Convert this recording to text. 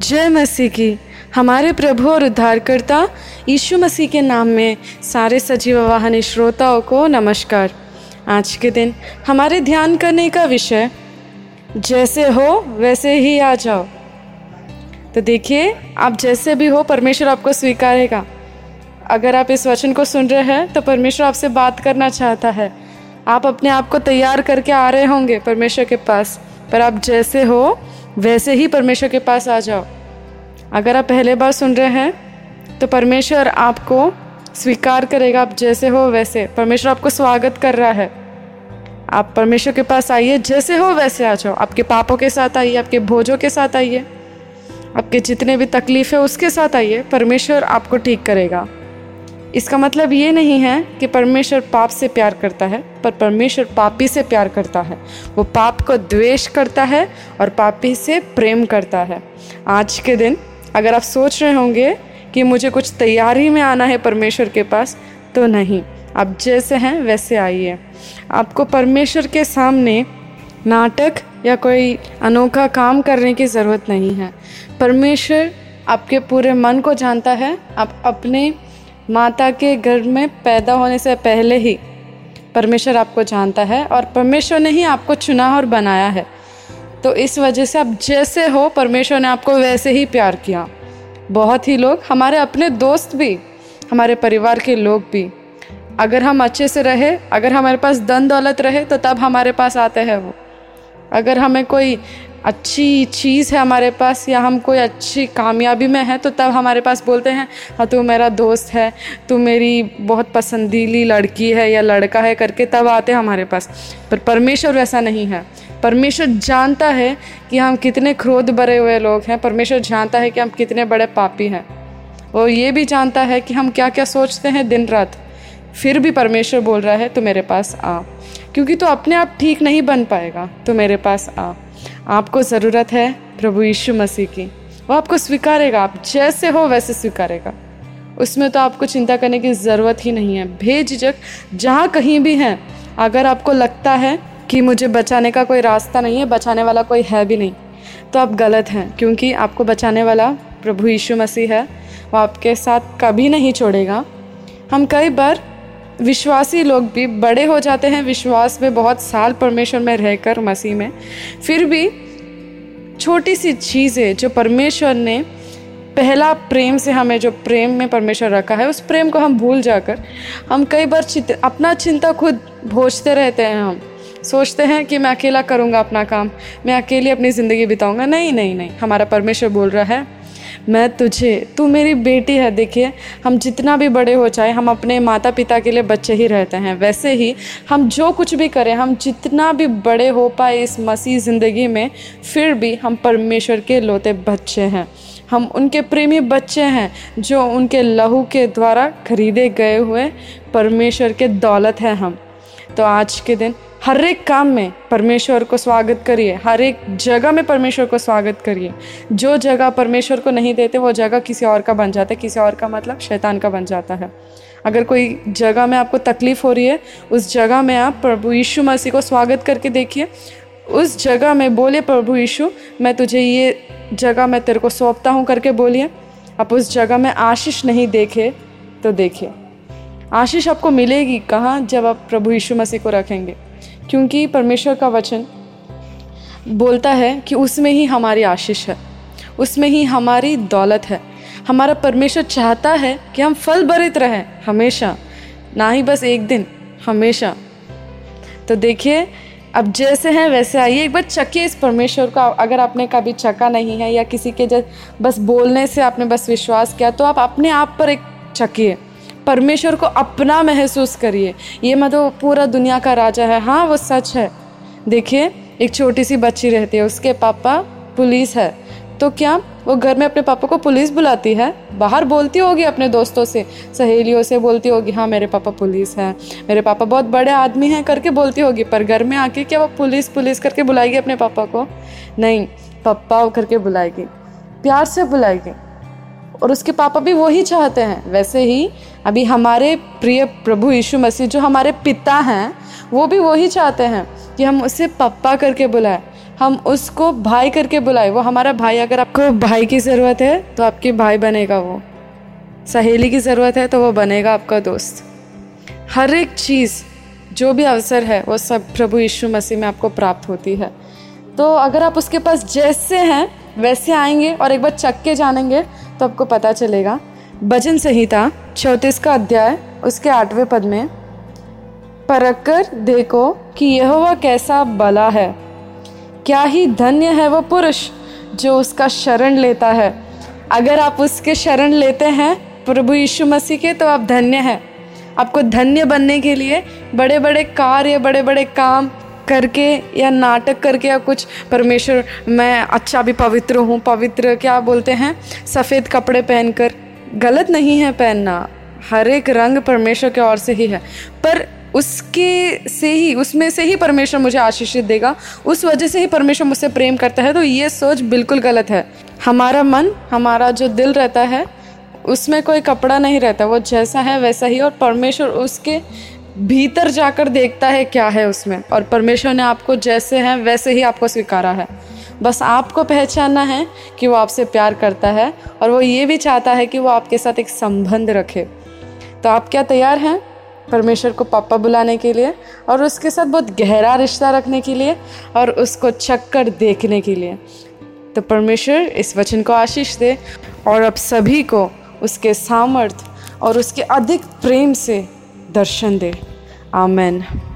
जय मसीह की। हमारे प्रभु और उद्धारकर्ता यीशु मसीह के नाम में सारे सजीव वाहन श्रोताओं को नमस्कार। आज के दिन हमारे ध्यान करने का विषय, जैसे हो वैसे ही आ जाओ। तो देखिए, आप जैसे भी हो, परमेश्वर आपको स्वीकारेगा। अगर आप इस वचन को सुन रहे हैं तो परमेश्वर आपसे बात करना चाहता है। आप अपने आप को तैयार करके आ रहे होंगे परमेश्वर के पास। पर आप जैसे हो वैसे ही परमेश्वर के पास आ जाओ। अगर आप पहले बार सुन रहे हैं तो परमेश्वर आपको स्वीकार करेगा, आप जैसे हो वैसे। परमेश्वर आपको स्वागत कर रहा है। आप परमेश्वर के पास आइए, जैसे हो वैसे आ जाओ। आपके पापों के साथ आइए, आपके भोजों के साथ आइए। आपके जितने भी तकलीफ़ है, उसके साथ आइए। परमेश्वर आपको ठीक करेगा। इसका मतलब ये नहीं है कि परमेश्वर पाप से प्यार करता है, पर परमेश्वर पापी से प्यार करता है। वो पाप को द्वेष करता है और पापी से प्रेम करता है। आज के दिन अगर आप सोच रहे होंगे कि मुझे कुछ तैयारी में आना है परमेश्वर के पास तो नहीं। आप जैसे हैं, वैसे आइए। आपको परमेश्वर के सामने नाटक या कोई अनोखा काम करने की ज़रूरत नहीं है। परमेश्वर आपके पूरे मन को जानता है, आप अपने माता के गर्भ में पैदा होने से पहले ही परमेश्वर आपको जानता है और परमेश्वर ने ही आपको चुना और बनाया है। तो इस वजह से आप जैसे हो, परमेश्वर ने आपको वैसे ही प्यार किया। बहुत ही लोग, हमारे अपने दोस्त भी, हमारे परिवार के लोग भी, अगर हम अच्छे से रहे, अगर हमारे पास धन दौलत रहे तो तब हमारे पास आते हैं वो। अगर हमें कोई अच्छी चीज़ है हमारे पास, या हम कोई अच्छी कामयाबी में है तो तब हमारे पास बोलते हैं हाँ तू मेरा दोस्त है, तू मेरी बहुत पसंदीली लड़की है या लड़का है करके तब आते हैं हमारे पास। पर परमेश्वर वैसा नहीं है। परमेश्वर जानता है कि हम कितने क्रोध भरे हुए लोग हैं। परमेश्वर जानता है कि हम कितने बड़े पापी हैं। वो ये भी जानता है कि हम क्या क्या सोचते हैं दिन रात। फिर भी परमेश्वर बोल रहा है तो मेरे पास आ, क्योंकि तो अपने आप ठीक नहीं बन पाएगा। तो मेरे पास आ। आपको ज़रूरत है प्रभु यीशु मसीह की। वो आपको स्वीकारेगा, आप जैसे हो वैसे स्वीकारेगा। उसमें तो आपको चिंता करने की ज़रूरत ही नहीं है। भेझिझक जहाँ कहीं भी हैं, अगर आपको लगता है कि मुझे बचाने का कोई रास्ता नहीं है, बचाने वाला कोई है भी नहीं तो आप गलत हैं, क्योंकि आपको बचाने वाला प्रभु यीशु मसीह है। वो आपके साथ कभी नहीं छोड़ेगा। हम कई बार विश्वासी लोग भी बड़े हो जाते हैं, विश्वास में बहुत साल परमेश्वर में रहकर, मसीह में। फिर भी छोटी सी चीज़ें जो परमेश्वर ने, पहला प्रेम से हमें जो प्रेम में परमेश्वर रखा है, उस प्रेम को हम भूल जाकर, हम कई बार अपना चिंता खुद भोजते रहते हैं हम। सोचते हैं कि मैं अकेला करूँगा अपना काम, मैं अकेले अपनी ज़िंदगी बिताऊँगा। नहीं नहीं नहीं, हमारा परमेश्वर बोल रहा है मैं तुझे, तू मेरी बेटी है, देखिए, हम जितना भी बड़े हो जाए, हम अपने माता पिता के लिए बच्चे ही रहते हैं। वैसे ही, हम जो कुछ भी करें, हम जितना भी बड़े हो पाए इस मसीह ज़िंदगी में, फिर भी हम परमेश्वर के लोते बच्चे हैं। हम उनके प्रेमी बच्चे हैं, जो उनके लहू के द्वारा खरीदे गए हुए परमेश्वर के दौलत हैं हम। तो आज के दिन हर एक काम में परमेश्वर को स्वागत करिए। हर एक जगह में परमेश्वर को स्वागत करिए। जो जगह परमेश्वर को नहीं देते, वो जगह किसी और का बन जाता है। किसी और का मतलब शैतान का बन जाता है। अगर कोई जगह में आपको तकलीफ़ हो रही है, उस जगह में आप प्रभु यीशु मसीह को स्वागत करके देखिए। उस जगह में बोले प्रभु यीशु, मैं तुझे ये जगह मैं तेरे को सौंपता हूँ करके बोलिए। आप उस जगह में आशीष नहीं देखे तो देखिए। आशीष आपको मिलेगी। कहाँ? जब आप प्रभु यीशु मसीह को रखेंगे। क्योंकि परमेश्वर का वचन बोलता है कि उसमें ही हमारी आशीष है। उसमें ही हमारी दौलत है। हमारा परमेश्वर चाहता है कि हम फल भरित रहें हमेशा। ना ही बस एक दिन, हमेशा। तो देखिए, अब जैसे हैं वैसे आइए। एक बार चकिए इस परमेश्वर का। अगर आपने कभी चका नहीं है या किसी के जैसे बस बोलने से आपने बस विश्वास किया तो आप अपने आप पर एक चकिए। परमेश्वर को अपना महसूस करिए। ये मतलब पूरा दुनिया का राजा है। हाँ वो सच है। देखिए, एक छोटी सी बच्ची रहती है, उसके पापा पुलिस है। तो क्या वो घर में अपने पापा को पुलिस बुलाती है? बाहर बोलती होगी अपने दोस्तों से, सहेलियों से बोलती होगी हाँ मेरे पापा पुलिस हैं। मेरे पापा बहुत बड़े आदमी हैं करके बोलती होगी, पर घर में आके क्या वो पुलिस पुलिस करके बुलाएगी अपने पापा को? नहीं पप्पा करके बुलाएगी, प्यार से बुलाएगी। और उसके पापा भी वही चाहते हैं। वैसे ही अभी हमारे प्रिय प्रभु यीशु मसीह, जो हमारे पिता हैं, वो भी वही चाहते हैं कि हम उसे पप्पा करके बुलाएँ। हम उसको भाई करके बुलाए। वो हमारा भाई, अगर आपको भाई की ज़रूरत है तो आपकी भाई बनेगा वो। सहेली की ज़रूरत है तो वो बनेगा आपका दोस्त। हर एक चीज़, जो भी अवसर है, वो सब प्रभु यीशु मसीह में आपको प्राप्त होती है। तो अगर आप उसके पास जैसे हैं, वैसे आएँगे और एक बार चक के जानेंगे तो आपको पता चलेगा। भजन संहिता, चौंतीस का अध्याय, उसके आठवें पद में परख कर देखो कि यह वह कैसा बला है। क्या ही धन्य है वह पुरुष जो उसका शरण लेता है। अगर आप उसके शरण लेते हैं, प्रभु यीशु मसीह के तो आप धन्य हैं। आपको धन्य बनने के लिए बड़े बड़े कार्य बड़े बड़े काम करके या नाटक करके या कुछ, परमेश्वर, मैं अच्छा भी पवित्र हूँ। पवित्र क्या बोलते हैं? सफ़ेद कपड़े पहनकर। गलत नहीं है पहनना। हर एक रंग परमेश्वर के ओर से ही है। पर उसके से ही, उसमें से ही परमेश्वर मुझे आशीषित देगा। उस वजह से ही परमेश्वर मुझसे प्रेम करता है। तो ये सोच बिल्कुल गलत है। हमारा मन, हमारा जो दिल रहता है, उसमें कोई कपड़ा नहीं रहता। वो जैसा है वैसा ही और परमेश्वर उसके भीतर जाकर देखता है क्या है उसमें। और परमेश्वर ने आपको जैसे हैं, वैसे ही आपको स्वीकारा है। बस आपको पहचानना है कि वो आपसे प्यार करता है, और वो ये भी चाहता है कि वो आपके साथ एक संबंध रखे। तो आप क्या तैयार हैं परमेश्वर को पापा बुलाने के लिए, और उसके साथ बहुत गहरा रिश्ता रखने के लिए, और उसको चक्कर देखने के लिए? तो परमेश्वर, इस वचन को आशीष दे, और अब सभी को उसके सामर्थ्य और उसके अधिक प्रेम से दर्शन दे। Amen.